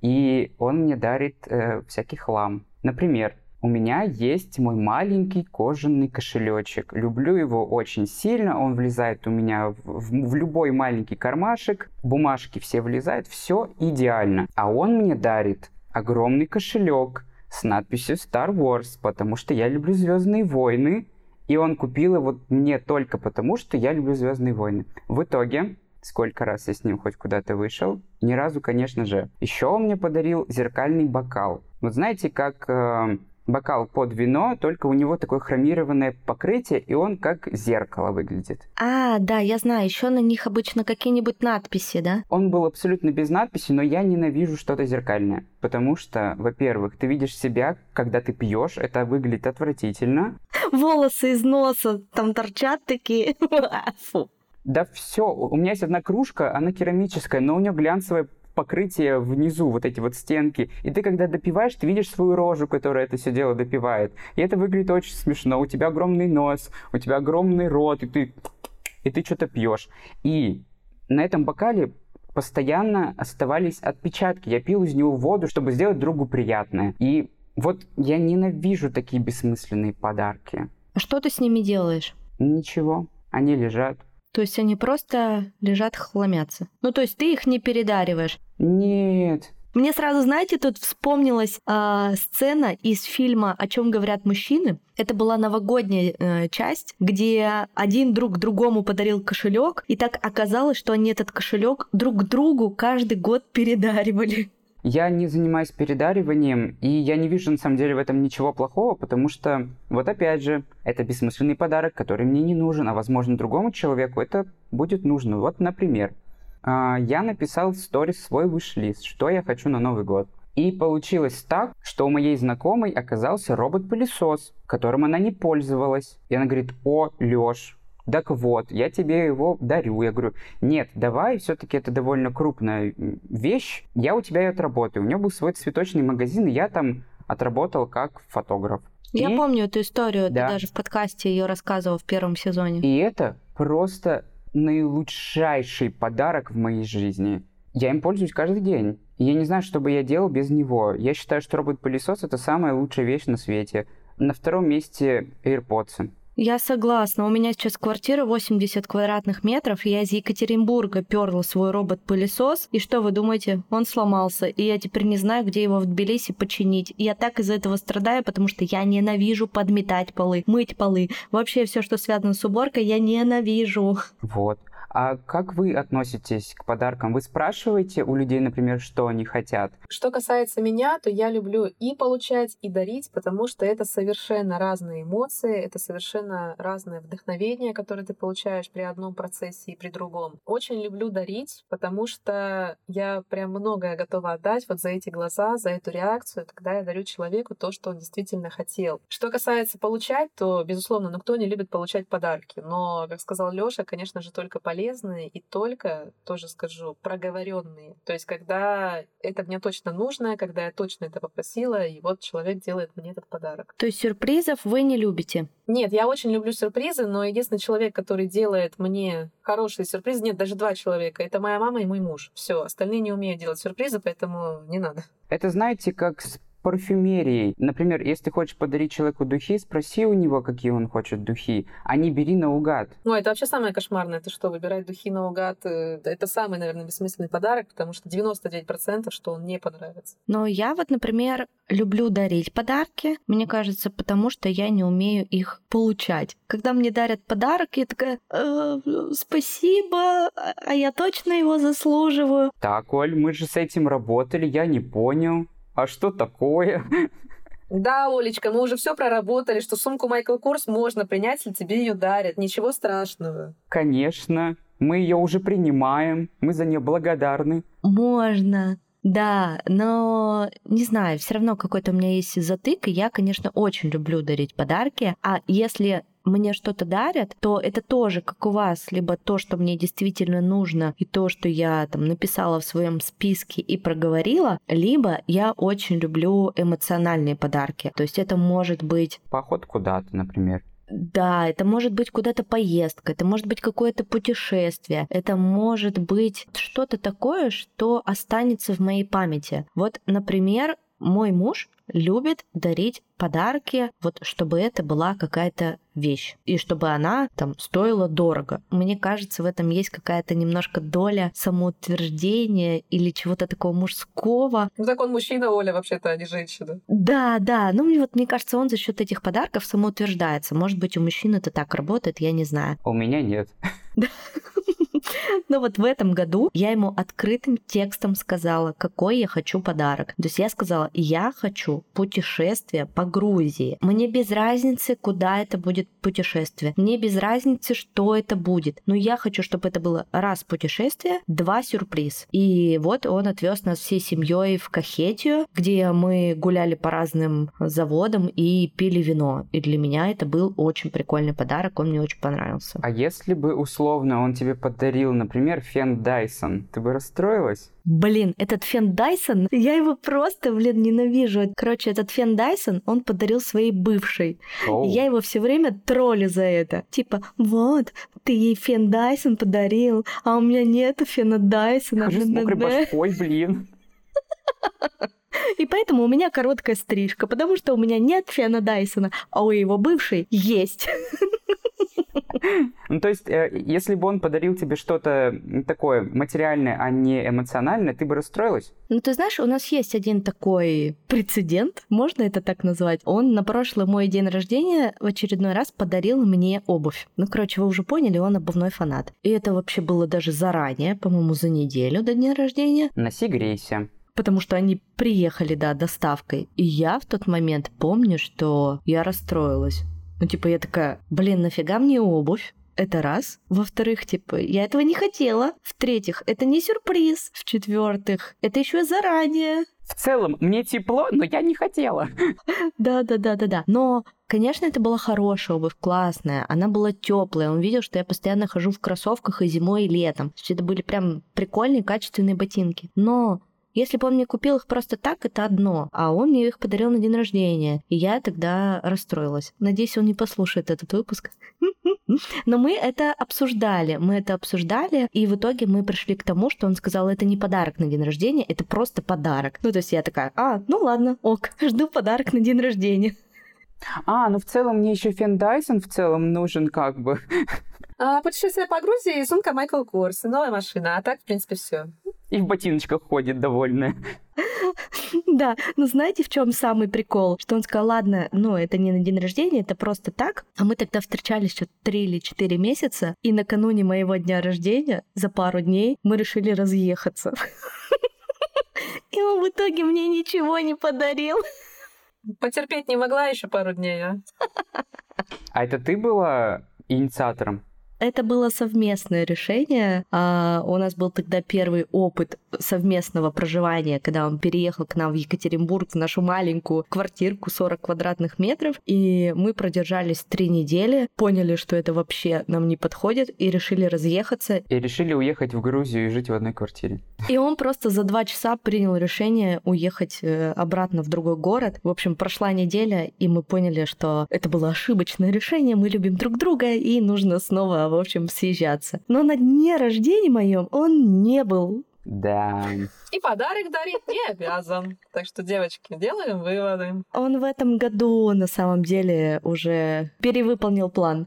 и он мне дарит э, всякий хлам. Например, у меня есть мой маленький кожаный кошелечек. Люблю его очень сильно. Он влезает у меня в, в, любой маленький кармашек. Бумажки все влезают. Все идеально. А он мне дарит огромный кошелек с надписью Star Wars, потому что я люблю Звездные войны. И он купил его мне только потому, что я люблю Звездные войны. В итоге, сколько раз я с ним хоть куда-то вышел, ни разу, конечно же. Еще он мне подарил зеркальный бокал. Вот знаете, как э, бокал под вино, только у него такое хромированное покрытие, и он как зеркало выглядит. А, да, я знаю, еще на них обычно какие-нибудь надписи, да? Он был абсолютно без надписи, но я ненавижу что-то зеркальное. Потому что, во-первых, ты видишь себя, когда ты пьешь, это выглядит отвратительно. Волосы из носа там торчат такие. Фу. Да все, у меня есть одна кружка, она керамическая, но у нее глянцевое покрытие внизу, вот эти вот стенки. И ты, когда допиваешь, ты видишь свою рожу, которая это все дело допивает. И это выглядит очень смешно. У тебя огромный нос, у тебя огромный рот, и ты, и ты что-то пьешь. И на этом бокале постоянно оставались отпечатки. Я пил из него воду, чтобы сделать другу приятное. И вот я ненавижу такие бессмысленные подарки. А что ты с ними делаешь? Ничего, они лежат. То есть они просто лежат, хламятся. Ну, то есть ты их не передариваешь. Нет. Мне сразу, знаете, тут вспомнилась э, сцена из фильма «О чем говорят мужчины». Это была новогодняя э, часть, где один друг другому подарил кошелек, и так оказалось, что они этот кошелек друг другу каждый год передаривали. Я не занимаюсь передариванием, и я не вижу на самом деле в этом ничего плохого, потому что, вот опять же, это бессмысленный подарок, который мне не нужен, а возможно другому человеку это будет нужно. Вот, например, я написал в сторис свой выш-лист, что я хочу на Новый год. И получилось так, что у моей знакомой оказался робот-пылесос, которым она не пользовалась. И она говорит, о, Лёш, так вот, я тебе его дарю. Я говорю, нет, давай, все-таки это довольно крупная вещь, я у тебя ее отработаю. У нее был свой цветочный магазин, и я там отработал как фотограф. Я и... помню эту историю, да. ты даже в подкасте ее рассказывал в первом сезоне. И это просто наилучшайший подарок в моей жизни. Я им пользуюсь каждый день. Я не знаю, что бы я делал без него. Я считаю, что робот-пылесос это самая лучшая вещь на свете. На втором месте AirPods. Я согласна. У меня сейчас квартира 80 квадратных метров. Я из Екатеринбурга перла свой робот-пылесос. И что вы думаете? Он сломался. И я теперь не знаю, где его в Тбилиси починить. Я так из-за этого страдаю, потому что я ненавижу подметать полы, мыть полы. Вообще все, что связано с уборкой, я ненавижу. Вот. А как вы относитесь к подаркам? Вы спрашиваете у людей, например, что они хотят? Что касается меня, то я люблю и получать, и дарить, потому что это совершенно разные эмоции, это совершенно разное вдохновение, которое ты получаешь при одном процессе и при другом. Очень люблю дарить, потому что я прям многое готова отдать вот за эти глаза, за эту реакцию, когда я дарю человеку то, что он действительно хотел. Что касается получать, то, безусловно, ну кто не любит получать подарки? Но, как сказал Лёша, конечно же, только полезно полезные и только, тоже скажу, проговоренные. То есть, когда это мне точно нужно, когда я точно это попросила, и вот человек делает мне этот подарок. То есть сюрпризов вы не любите? Нет, я очень люблю сюрпризы, но единственный человек, который делает мне хорошие сюрпризы, нет, даже два человека, это моя мама и мой муж. Все, остальные не умеют делать сюрпризы, поэтому не надо. Это знаете, как с парфюмерией. Например, если ты хочешь подарить человеку духи, спроси у него, какие он хочет духи, а не бери наугад. Ну, это вообще самое кошмарное. Ты что, выбирать духи наугад? Э, это самый, наверное, бессмысленный подарок, потому что 99% что он не понравится. Но я вот, например, люблю дарить подарки, мне кажется, потому что я не умею их получать. Когда мне дарят подарок, я такая, э, спасибо, а я точно его заслуживаю. Так, Оль, мы же с этим работали, я не понял а что такое? Да, Олечка, мы уже все проработали, что сумку Майкл Корс можно принять, если тебе ее дарят. Ничего страшного. Конечно. Мы ее уже принимаем. Мы за нее благодарны. Можно. Да, но не знаю, все равно какой-то у меня есть затык, и я, конечно, очень люблю дарить подарки. А если мне что-то дарят, то это тоже, как у вас, либо то, что мне действительно нужно, и то, что я там написала в своем списке и проговорила, либо я очень люблю эмоциональные подарки. То есть это может быть... Поход куда-то, например. Да, это может быть куда-то поездка, это может быть какое-то путешествие, это может быть что-то такое, что останется в моей памяти. Вот, например, мой муж любит дарить подарки, вот чтобы это была какая-то вещь, и чтобы она там стоила дорого. Мне кажется, в этом есть какая-то немножко доля самоутверждения или чего-то такого мужского. Ну так он мужчина, Оля, вообще-то, а не женщина. Да, да. Ну, мне вот мне кажется, он за счет этих подарков самоутверждается. Может быть, у мужчин это так работает, я не знаю. У меня нет. Но вот в этом году я ему открытым текстом сказала, какой я хочу подарок. То есть я сказала, я хочу путешествие по Грузии. Мне без разницы, куда это будет путешествие. Мне без разницы, что это будет. Но я хочу, чтобы это было раз путешествие, два сюрприз. И вот он отвез нас всей семьей в Кахетию, где мы гуляли по разным заводам и пили вино. И для меня это был очень прикольный подарок, он мне очень понравился. А если бы условно он тебе подарил, например, фен Дайсон, ты бы расстроилась? Блин, этот фен Дайсон, я его просто, блин, ненавижу. Короче, этот фен Дайсон он подарил своей бывшей. Оу. Я его все время троллю за это. Типа, вот, ты ей фен Дайсон подарил, а у меня нету фена Дайсона. Хожу с мокрой башкой, блин. И поэтому у меня короткая стрижка, потому что у меня нет фена Дайсона, а у его бывшей есть. Ну, то есть, э, если бы он подарил тебе что-то такое материальное, а не эмоциональное, ты бы расстроилась? Ну, ты знаешь, у нас есть один такой прецедент, можно это так назвать. Он на прошлый мой день рождения в очередной раз подарил мне обувь. Ну, короче, вы уже поняли, он обувной фанат. И это вообще было даже заранее, по-моему, за неделю до дня рождения. Носи, грейся. Потому что они приехали, да, доставкой. И я в тот момент помню, что я расстроилась. Ну, типа, я такая, блин, нафига мне обувь? Это раз. Во-вторых, типа, я этого не хотела. В-третьих, это не сюрприз. В-четвертых, это еще заранее. В целом, мне тепло, но я не хотела. Да, да, да, да, да. Но, конечно, это была хорошая обувь, классная. Она была теплая. Он видел, что я постоянно хожу в кроссовках и зимой, и летом. То есть это были прям прикольные, качественные ботинки. Но если бы он мне купил их просто так, это одно, а он мне их подарил на день рождения, и я тогда расстроилась. Надеюсь, он не послушает этот выпуск. Но мы это обсуждали, мы это обсуждали, и в итоге мы пришли к тому, что он сказал, это не подарок на день рождения, это просто подарок. Ну, то есть я такая, а, ну ладно, ок, жду подарок на день рождения. А, ну в целом мне еще фен Дайсон в целом нужен как бы. А, путешествие по Грузии и сумка Майкл Корс, и новая машина. А так, в принципе, все. И в ботиночках ходит довольная. Да, но знаете, в чем самый прикол? Что он сказал, ладно, ну, это не на день рождения, это просто так. А мы тогда встречались еще три или четыре месяца, и накануне моего дня рождения, за пару дней, мы решили разъехаться. И он в итоге мне ничего не подарил. Потерпеть не могла еще пару дней, а? А это ты была инициатором? Это было совместное решение. А, у нас был тогда первый опыт совместного проживания, когда он переехал к нам в Екатеринбург, в нашу маленькую квартирку 40 квадратных метров. И мы продержались три недели, поняли, что это вообще нам не подходит, и решили разъехаться. И решили уехать в Грузию и жить в одной квартире. И он просто за два часа принял решение уехать э, обратно в другой город. В общем, прошла неделя, и мы поняли, что это было ошибочное решение, мы любим друг друга, и нужно снова, в общем, съезжаться. Но на дне рождения моем он не был. Да. И подарок дарить не обязан. Так что, девочки, делаем выводы. Он в этом году на самом деле уже перевыполнил план.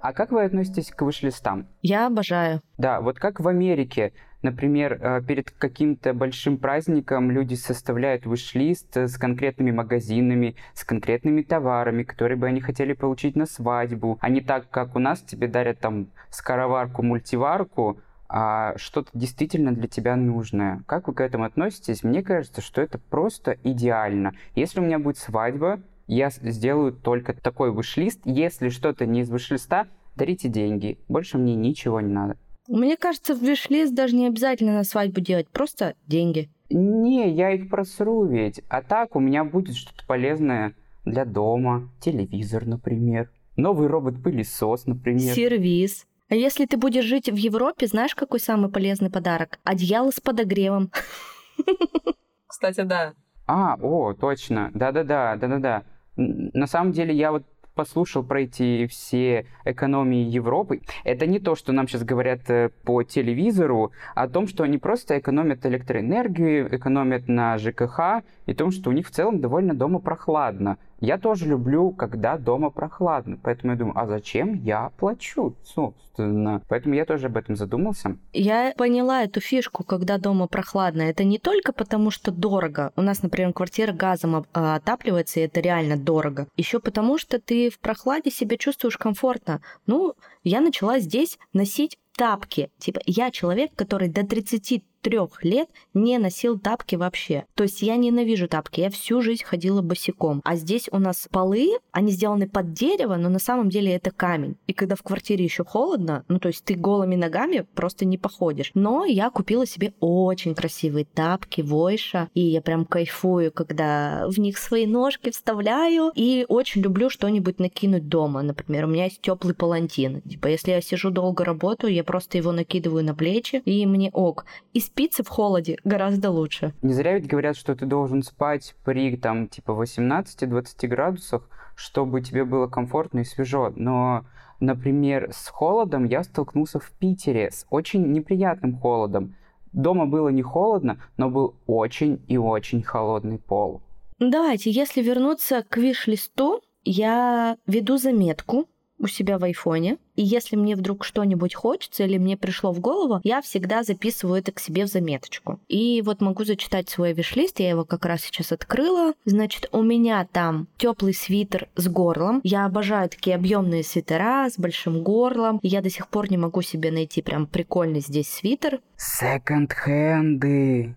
А как вы относитесь к вышлистам? Я обожаю. Да, вот как в Америке, например, э, перед каким-то большим праздником люди составляют выш-лист с конкретными магазинами, с конкретными товарами, которые бы они хотели получить на свадьбу, а не так, как у нас тебе дарят там скороварку, мультиварку, а что-то действительно для тебя нужное. Как вы к этому относитесь? Мне кажется, что это просто идеально. Если у меня будет свадьба, я сделаю только такой выш-лист. Если что-то не из выш-листа, дарите деньги. Больше мне ничего не надо. Мне кажется, в виш-лист даже не обязательно на свадьбу делать, просто деньги. Не, я их просру ведь. А так у меня будет что-то полезное для дома. Телевизор, например. Новый робот-пылесос, например. Сервис. А если ты будешь жить в Европе, знаешь, какой самый полезный подарок? Одеяло с подогревом. Кстати, да. А, о, точно. Да-да-да, да-да-да. На самом деле я вот послушал про эти все экономии Европы. Это не то, что нам сейчас говорят э, по телевизору, а о том, что они просто экономят электроэнергию, экономят на ЖКХ, и о том, что у них в целом довольно дома прохладно. Я тоже люблю, когда дома прохладно, поэтому я думаю, а зачем я плачу, собственно? Поэтому я тоже об этом задумался. Я поняла эту фишку, когда дома прохладно. Это не только потому, что дорого. У нас, например, квартира газом а, отапливается, и это реально дорого. Еще потому, что ты в прохладе себя чувствуешь комфортно. Ну, я начала здесь носить тапки. Типа, я человек, который до 30 трех лет не носил тапки вообще. То есть я ненавижу тапки, я всю жизнь ходила босиком. А здесь у нас полы, они сделаны под дерево, но на самом деле это камень. И когда в квартире еще холодно, ну то есть ты голыми ногами просто не походишь. Но я купила себе очень красивые тапки, войша, и я прям кайфую, когда в них свои ножки вставляю, и очень люблю что-нибудь накинуть дома. Например, у меня есть теплый палантин. Типа, если я сижу долго работаю, я просто его накидываю на плечи, и мне ок. И спится в холоде гораздо лучше. Не зря ведь говорят, что ты должен спать при там типа 18-20 градусах, чтобы тебе было комфортно и свежо. Но, например, с холодом я столкнулся в Питере, с очень неприятным холодом. Дома было не холодно, но был очень и очень холодный пол. Давайте, если вернуться к виш-листу, я веду заметку у себя в айфоне, и если мне вдруг что-нибудь хочется или мне пришло в голову, я всегда записываю это к себе в заметочку. И вот могу зачитать свой виш-лист, я его как раз сейчас открыла. Значит, у меня там теплый свитер с горлом. Я обожаю такие объемные свитера с большим горлом. Я до сих пор не могу себе найти прям прикольный здесь свитер. Секонд-хенды.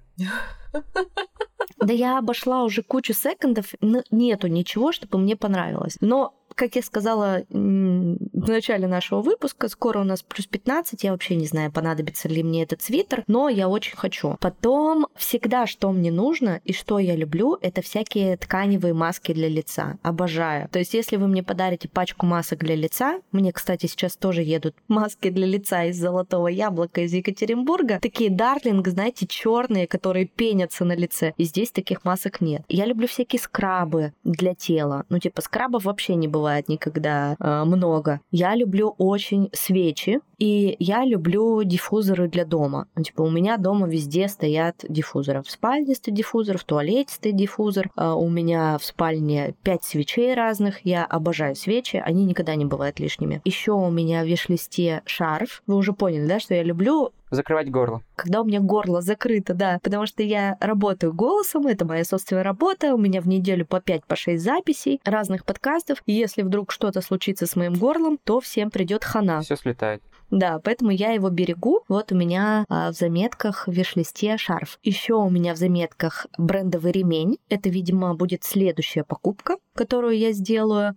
Да я обошла уже кучу секондов, но нету ничего, чтобы мне понравилось. Но как я сказала в начале нашего выпуска, скоро у нас плюс 15, я вообще не знаю, понадобится ли мне этот свитер, но я очень хочу. Потом всегда, что мне нужно и что я люблю, это всякие тканевые маски для лица. Обожаю. То есть, если вы мне подарите пачку масок для лица, мне, кстати, сейчас тоже едут маски для лица из золотого яблока из Екатеринбурга, такие дарлинг, знаете, черные, которые пенятся на лице. И здесь таких масок нет. Я люблю всякие скрабы для тела. Ну, типа, скрабов вообще не бывает бывает никогда э, много. Я люблю очень свечи, и я люблю диффузоры для дома. Ну, типа у меня дома везде стоят диффузоры. В спальне стоит диффузор, в туалете стоит диффузор. Э, у меня в спальне пять свечей разных. Я обожаю свечи, они никогда не бывают лишними. Еще у меня в виш-листе шарф. Вы уже поняли, да, что я люблю Закрывать горло. Когда у меня горло закрыто, да. Потому что я работаю голосом, это моя собственная работа. У меня в неделю по 5 по 6 записей разных подкастов. И если вдруг что-то случится с моим горлом, то всем придет хана. Все слетает. Да, поэтому я его берегу. Вот у меня а, в заметках в виш-листе шарф. Еще у меня в заметках брендовый ремень. Это, видимо, будет следующая покупка, которую я сделаю.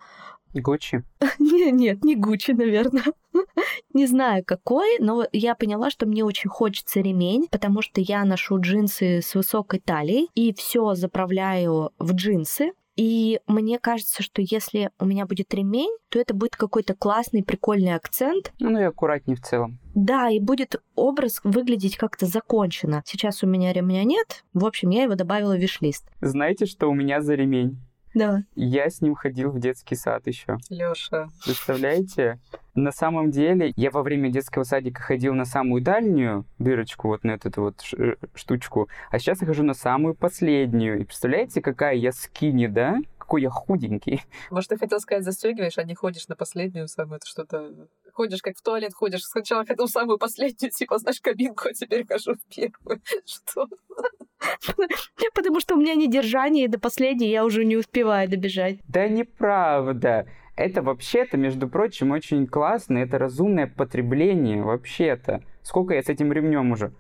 Гуччи? Нет, нет, не Гуччи, наверное. Не знаю какой, но я поняла, что мне очень хочется ремень, потому что я ношу джинсы с высокой талией и все заправляю в джинсы. И мне кажется, что если у меня будет ремень, то это будет какой-то классный, прикольный акцент. Ну и аккуратнее в целом. Да, и будет образ выглядеть как-то закончено. Сейчас у меня ремня нет. В общем, я его добавила в виш-лист. Знаете, что у меня за ремень? Да. Я с ним ходил в детский сад еще. Лёша. Представляете? На самом деле, я во время детского садика ходил на самую дальнюю дырочку, вот на эту вот штучку, а сейчас я хожу на самую последнюю. И представляете, какая я скини, да? какой я худенький. Может, ты хотел сказать, застегиваешь, а не ходишь на последнюю самую, это что-то... Ходишь, как в туалет ходишь. Сначала хотел самую последнюю, типа, знаешь, кабинку, а теперь хожу в первую. Что? Потому что у меня недержание, и до последней я уже не успеваю добежать. Да неправда. Это вообще-то, между прочим, очень классно. Это разумное потребление вообще-то. Сколько я с этим ремнем уже?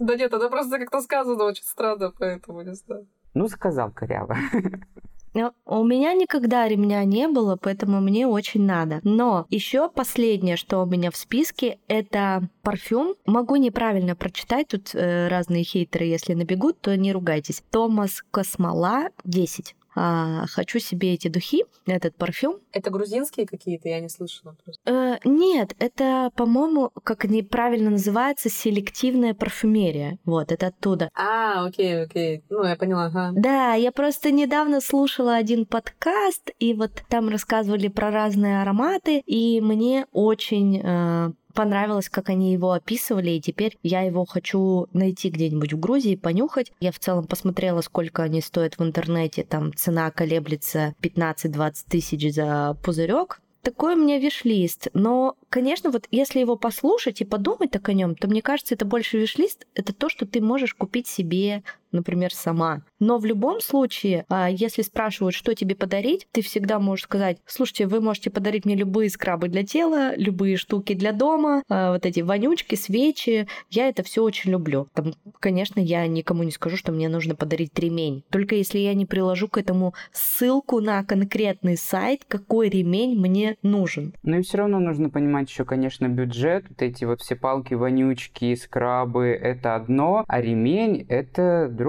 Да нет, это просто как-то сказано очень странно, поэтому не знаю. Ну, сказал коряво. Но у меня никогда ремня не было, поэтому мне очень надо. Но еще последнее, что у меня в списке, это парфюм. Могу неправильно прочитать, тут э, разные хейтеры, если набегут, то не ругайтесь. Томас Космола 10 а, хочу себе эти духи, этот парфюм. Это грузинские какие-то, я не слышала. Э, нет, это, по-моему, как они правильно называется, селективная парфюмерия. Вот, это оттуда. А, окей, окей. Ну, я поняла, ага. Да, я просто недавно слушала один подкаст, и вот там рассказывали про разные ароматы, и мне очень э, понравилось, как они его описывали, и теперь я его хочу найти где-нибудь в Грузии, понюхать. Я в целом посмотрела, сколько они стоят в интернете. Там цена колеблется 15-20 тысяч за пузырек такой у меня виш-лист. Но, конечно, вот если его послушать и подумать так о нем, то мне кажется, это больше виш-лист, это то, что ты можешь купить себе например, сама. Но в любом случае, а, если спрашивают, что тебе подарить, ты всегда можешь сказать, слушайте, вы можете подарить мне любые скрабы для тела, любые штуки для дома, а, вот эти вонючки, свечи. Я это все очень люблю. Там, конечно, я никому не скажу, что мне нужно подарить ремень. Только если я не приложу к этому ссылку на конкретный сайт, какой ремень мне нужен. Ну и все равно нужно понимать еще, конечно, бюджет. Вот эти вот все палки, вонючки, скрабы — это одно, а ремень — это другое.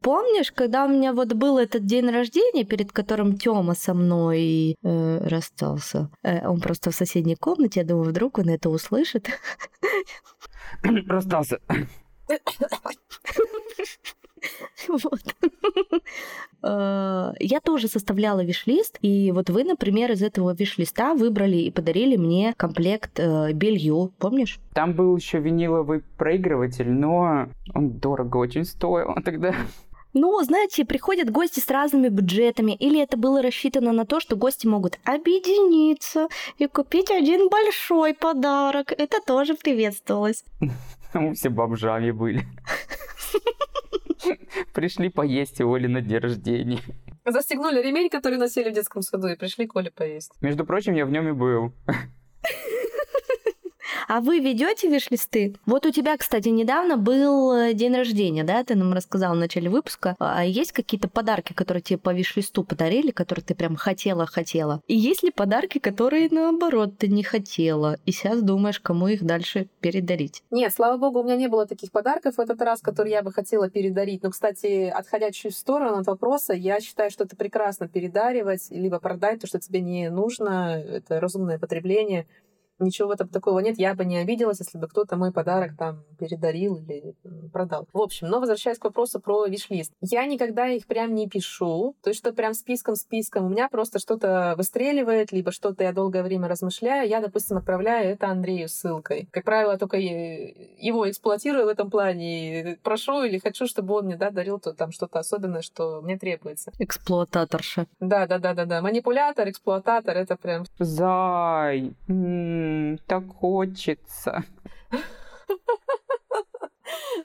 Помнишь, когда у меня вот был этот день рождения, перед которым Тёма со мной э, расстался? Э, он просто в соседней комнате, я думаю, вдруг он это услышит. Расстался. Вот. Э, я тоже составляла виш-лист, и вот вы, например, из этого виш-листа выбрали и подарили мне комплект э, белью, помнишь? Там был еще виниловый проигрыватель, но он дорого очень стоил тогда. Ну, знаете, приходят гости с разными бюджетами, или это было рассчитано на то, что гости могут объединиться и купить один большой подарок. Это тоже приветствовалось. Мы все бомжами были. Пришли поесть у Оли на день рождения. Застегнули ремень, который носили в детском саду, и пришли к Оле поесть. Между прочим, я в нем и был. А вы ведете виш-листы? Вот у тебя, кстати, недавно был э, день рождения, да? Ты нам рассказал в начале выпуска. А есть какие-то подарки, которые тебе по виш-листу подарили, которые ты прям хотела-хотела? И есть ли подарки, которые, наоборот, ты не хотела? И сейчас думаешь, кому их дальше передарить? Нет, слава богу, у меня не было таких подарков в этот раз, которые я бы хотела передарить. Но, кстати, отходя чуть в сторону от вопроса, я считаю, что это прекрасно передаривать, либо продать то, что тебе не нужно. Это разумное потребление ничего в этом такого нет. Я бы не обиделась, если бы кто-то мой подарок там передарил или продал. В общем, но возвращаясь к вопросу про виш-лист. Я никогда их прям не пишу, то есть что прям списком-списком. У меня просто что-то выстреливает, либо что-то я долгое время размышляю. Я, допустим, отправляю это Андрею ссылкой. Как правило, только его эксплуатирую в этом плане и прошу или хочу, чтобы он мне да, дарил то, там что-то особенное, что мне требуется. Эксплуататорша. Да, да, да, да, да. Манипулятор, эксплуататор, это прям... Зай. М-м так хочется.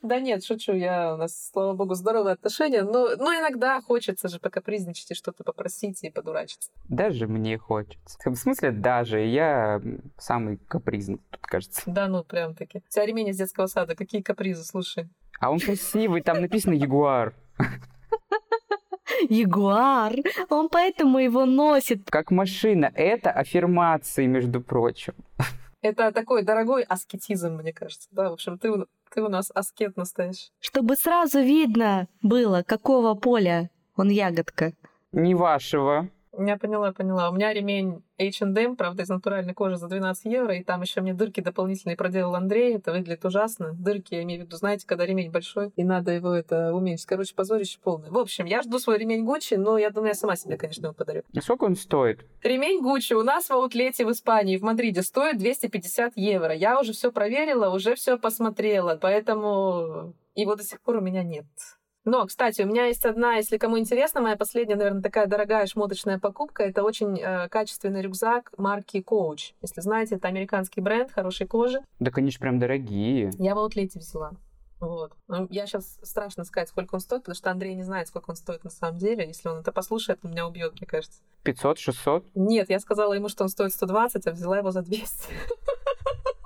Да нет, шучу, я у нас, слава богу, здоровые отношения, но, но иногда хочется же пока призничать и что-то попросить и подурачиться. Даже мне хочется. В смысле даже? Я самый капризный тут, кажется. Да ну, прям таки. У тебя ремень из детского сада, какие капризы, слушай. А он красивый, там написано «Ягуар». Ягуар, он поэтому его носит. Как машина. Это аффирмации, между прочим. Это такой дорогой аскетизм, мне кажется. Да, в общем, ты, ты у нас аскет настоящий. Чтобы сразу видно было, какого поля он ягодка. Не вашего. Я поняла, поняла. У меня ремень H&M, правда, из натуральной кожи за 12 евро, и там еще мне дырки дополнительные проделал Андрей. Это выглядит ужасно. Дырки, я имею в виду, знаете, когда ремень большой, и надо его это уменьшить. Короче, позорище полное. В общем, я жду свой ремень Гуччи, но я думаю, я сама себе, конечно, его подарю. И сколько он стоит? Ремень Гуччи у нас в аутлете в Испании, в Мадриде, стоит 250 евро. Я уже все проверила, уже все посмотрела, поэтому его до сих пор у меня нет. Но, кстати, у меня есть одна, если кому интересно, моя последняя, наверное, такая дорогая шмоточная покупка. Это очень э, качественный рюкзак марки Coach. Если знаете, это американский бренд хорошей кожи. Да, конечно, прям дорогие. Я в аутлете взяла. Вот. Ну, я сейчас страшно сказать, сколько он стоит, потому что Андрей не знает, сколько он стоит на самом деле. Если он это послушает, он меня убьет, мне кажется. 500-600? Нет, я сказала ему, что он стоит 120, а взяла его за 200.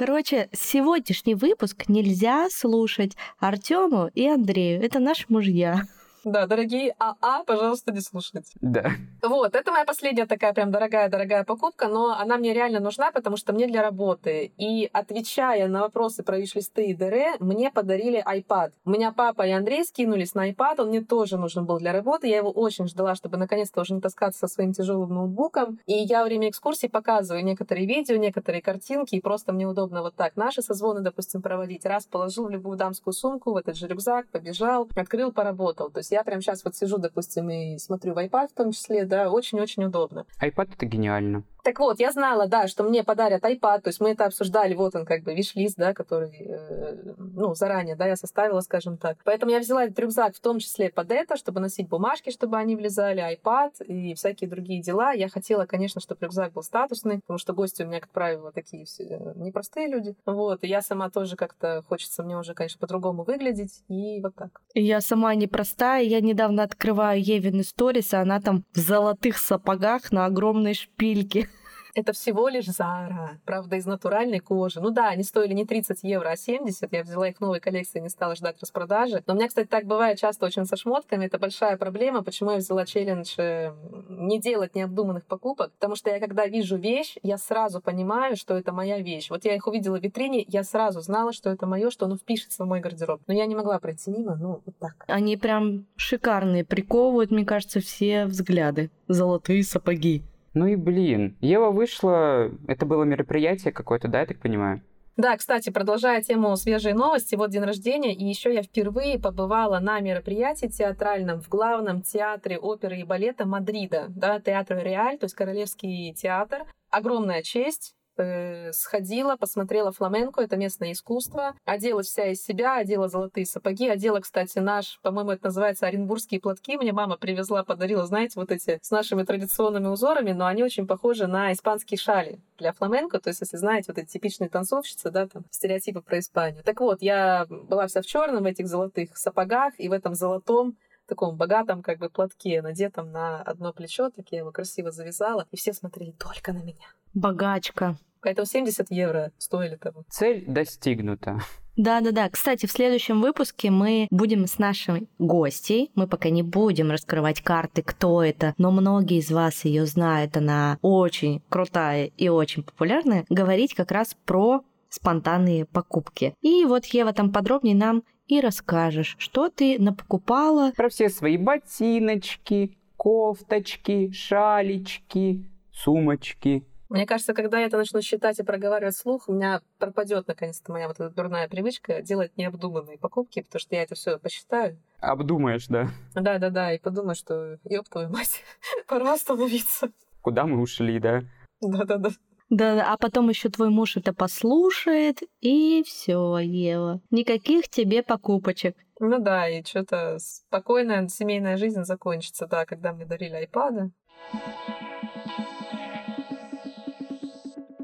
Короче, сегодняшний выпуск нельзя слушать Артему и Андрею. Это наши мужья. Да, дорогие АА, пожалуйста, не слушайте. Да. Вот, это моя последняя такая прям дорогая-дорогая покупка, но она мне реально нужна, потому что мне для работы. И отвечая на вопросы про виш-листы и ДР, мне подарили iPad. У меня папа и Андрей скинулись на iPad, он мне тоже нужен был для работы. Я его очень ждала, чтобы наконец-то уже не таскаться со своим тяжелым ноутбуком. И я во время экскурсии показываю некоторые видео, некоторые картинки, и просто мне удобно вот так наши созвоны, допустим, проводить. Раз положил в любую дамскую сумку, в этот же рюкзак, побежал, открыл, поработал. То есть есть я прямо сейчас вот сижу, допустим, и смотрю в iPad в том числе, да, очень-очень удобно. iPad — это гениально. Так вот, я знала, да, что мне подарят iPad, то есть мы это обсуждали, вот он как бы виш-лист, да, который, э, ну, заранее, да, я составила, скажем так. Поэтому я взяла этот рюкзак в том числе под это, чтобы носить бумажки, чтобы они влезали, iPad и всякие другие дела. Я хотела, конечно, чтобы рюкзак был статусный, потому что гости у меня, как правило, такие все э, непростые люди. Вот, и я сама тоже как-то хочется мне уже, конечно, по-другому выглядеть, и вот так. Я сама непростая, я недавно открываю Евин сторис, и она там в золотых сапогах на огромной шпильке. Это всего лишь Зара, правда, из натуральной кожи. Ну да, они стоили не 30 евро, а 70. Я взяла их в новой коллекции, не стала ждать распродажи. Но у меня, кстати, так бывает часто очень со шмотками. Это большая проблема, почему я взяла челлендж э, не делать необдуманных покупок. Потому что я, когда вижу вещь, я сразу понимаю, что это моя вещь. Вот я их увидела в витрине, я сразу знала, что это мое, что оно впишется в мой гардероб. Но я не могла пройти мимо, ну, вот так. Они прям шикарные, приковывают, мне кажется, все взгляды. Золотые сапоги. Ну и блин, Ева вышла, это было мероприятие какое-то, да, я так понимаю? Да, кстати, продолжая тему свежей новости, вот день рождения, и еще я впервые побывала на мероприятии театральном в главном театре оперы и балета Мадрида, да, театр Реаль, то есть Королевский театр. Огромная честь, э, сходила, посмотрела фламенко, это местное искусство, оделась вся из себя, одела золотые сапоги, одела, кстати, наш, по-моему, это называется оренбургские платки, мне мама привезла, подарила, знаете, вот эти с нашими традиционными узорами, но они очень похожи на испанские шали для фламенко, то есть, если знаете, вот эти типичные танцовщицы, да, там, стереотипы про Испанию. Так вот, я была вся в черном, в этих золотых сапогах и в этом золотом таком богатом как бы платке, надетом на одно плечо, так я его красиво завязала, и все смотрели только на меня. Богачка. Поэтому 70 евро стоили того. Цель достигнута. Да-да-да. Кстати, в следующем выпуске мы будем с нашей гостей. Мы пока не будем раскрывать карты, кто это, но многие из вас ее знают. Она очень крутая и очень популярная. Говорить как раз про спонтанные покупки. И вот Ева там подробнее нам и расскажешь, что ты напокупала. Про все свои ботиночки, кофточки, шалечки, сумочки, мне кажется, когда я это начну считать и проговаривать вслух, у меня пропадет наконец-то моя вот эта дурная привычка делать необдуманные покупки, потому что я это все посчитаю. Обдумаешь, да? Да, да, да, и подумаю, что ёб твою мать, пора остановиться. Куда мы ушли, да? Да, да, да. Да, а потом еще твой муж это послушает, и все, Ева. Никаких тебе покупочек. Ну да, и что-то спокойная семейная жизнь закончится, да, когда мне дарили айпады.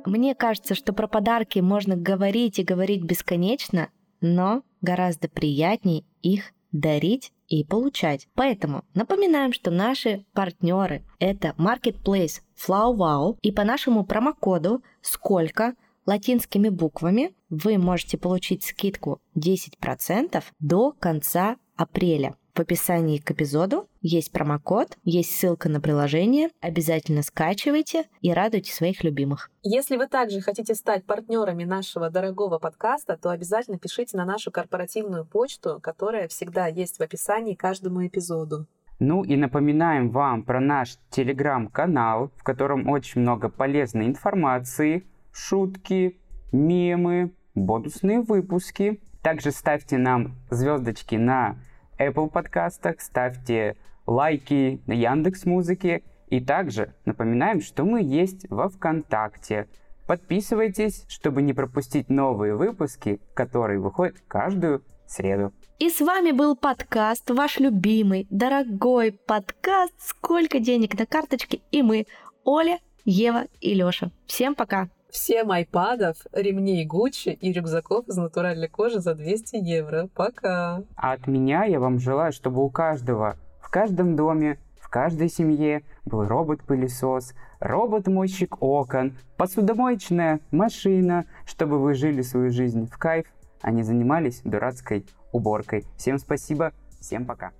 Мне кажется, что про подарки можно говорить и говорить бесконечно, но гораздо приятнее их дарить и получать. Поэтому напоминаем, что наши партнеры это Marketplace FlowWow, и по нашему промокоду «Сколько» латинскими буквами вы можете получить скидку 10% до конца апреля. В описании к эпизоду есть промокод, есть ссылка на приложение. Обязательно скачивайте и радуйте своих любимых. Если вы также хотите стать партнерами нашего дорогого подкаста, то обязательно пишите на нашу корпоративную почту, которая всегда есть в описании к каждому эпизоду. Ну и напоминаем вам про наш телеграм-канал, в котором очень много полезной информации, шутки, мемы, бонусные выпуски. Также ставьте нам звездочки на Apple подкастах, ставьте лайки на Яндекс Музыке. И также напоминаем, что мы есть во ВКонтакте. Подписывайтесь, чтобы не пропустить новые выпуски, которые выходят каждую среду. И с вами был подкаст, ваш любимый, дорогой подкаст «Сколько денег на карточке?» И мы, Оля, Ева и Лёша. Всем пока! Всем айпадов, ремней Гуччи и рюкзаков из натуральной кожи за 200 евро. Пока! А от меня я вам желаю, чтобы у каждого, в каждом доме, в каждой семье был робот-пылесос, робот-мойщик окон, посудомоечная машина, чтобы вы жили свою жизнь в кайф, а не занимались дурацкой уборкой. Всем спасибо, всем пока!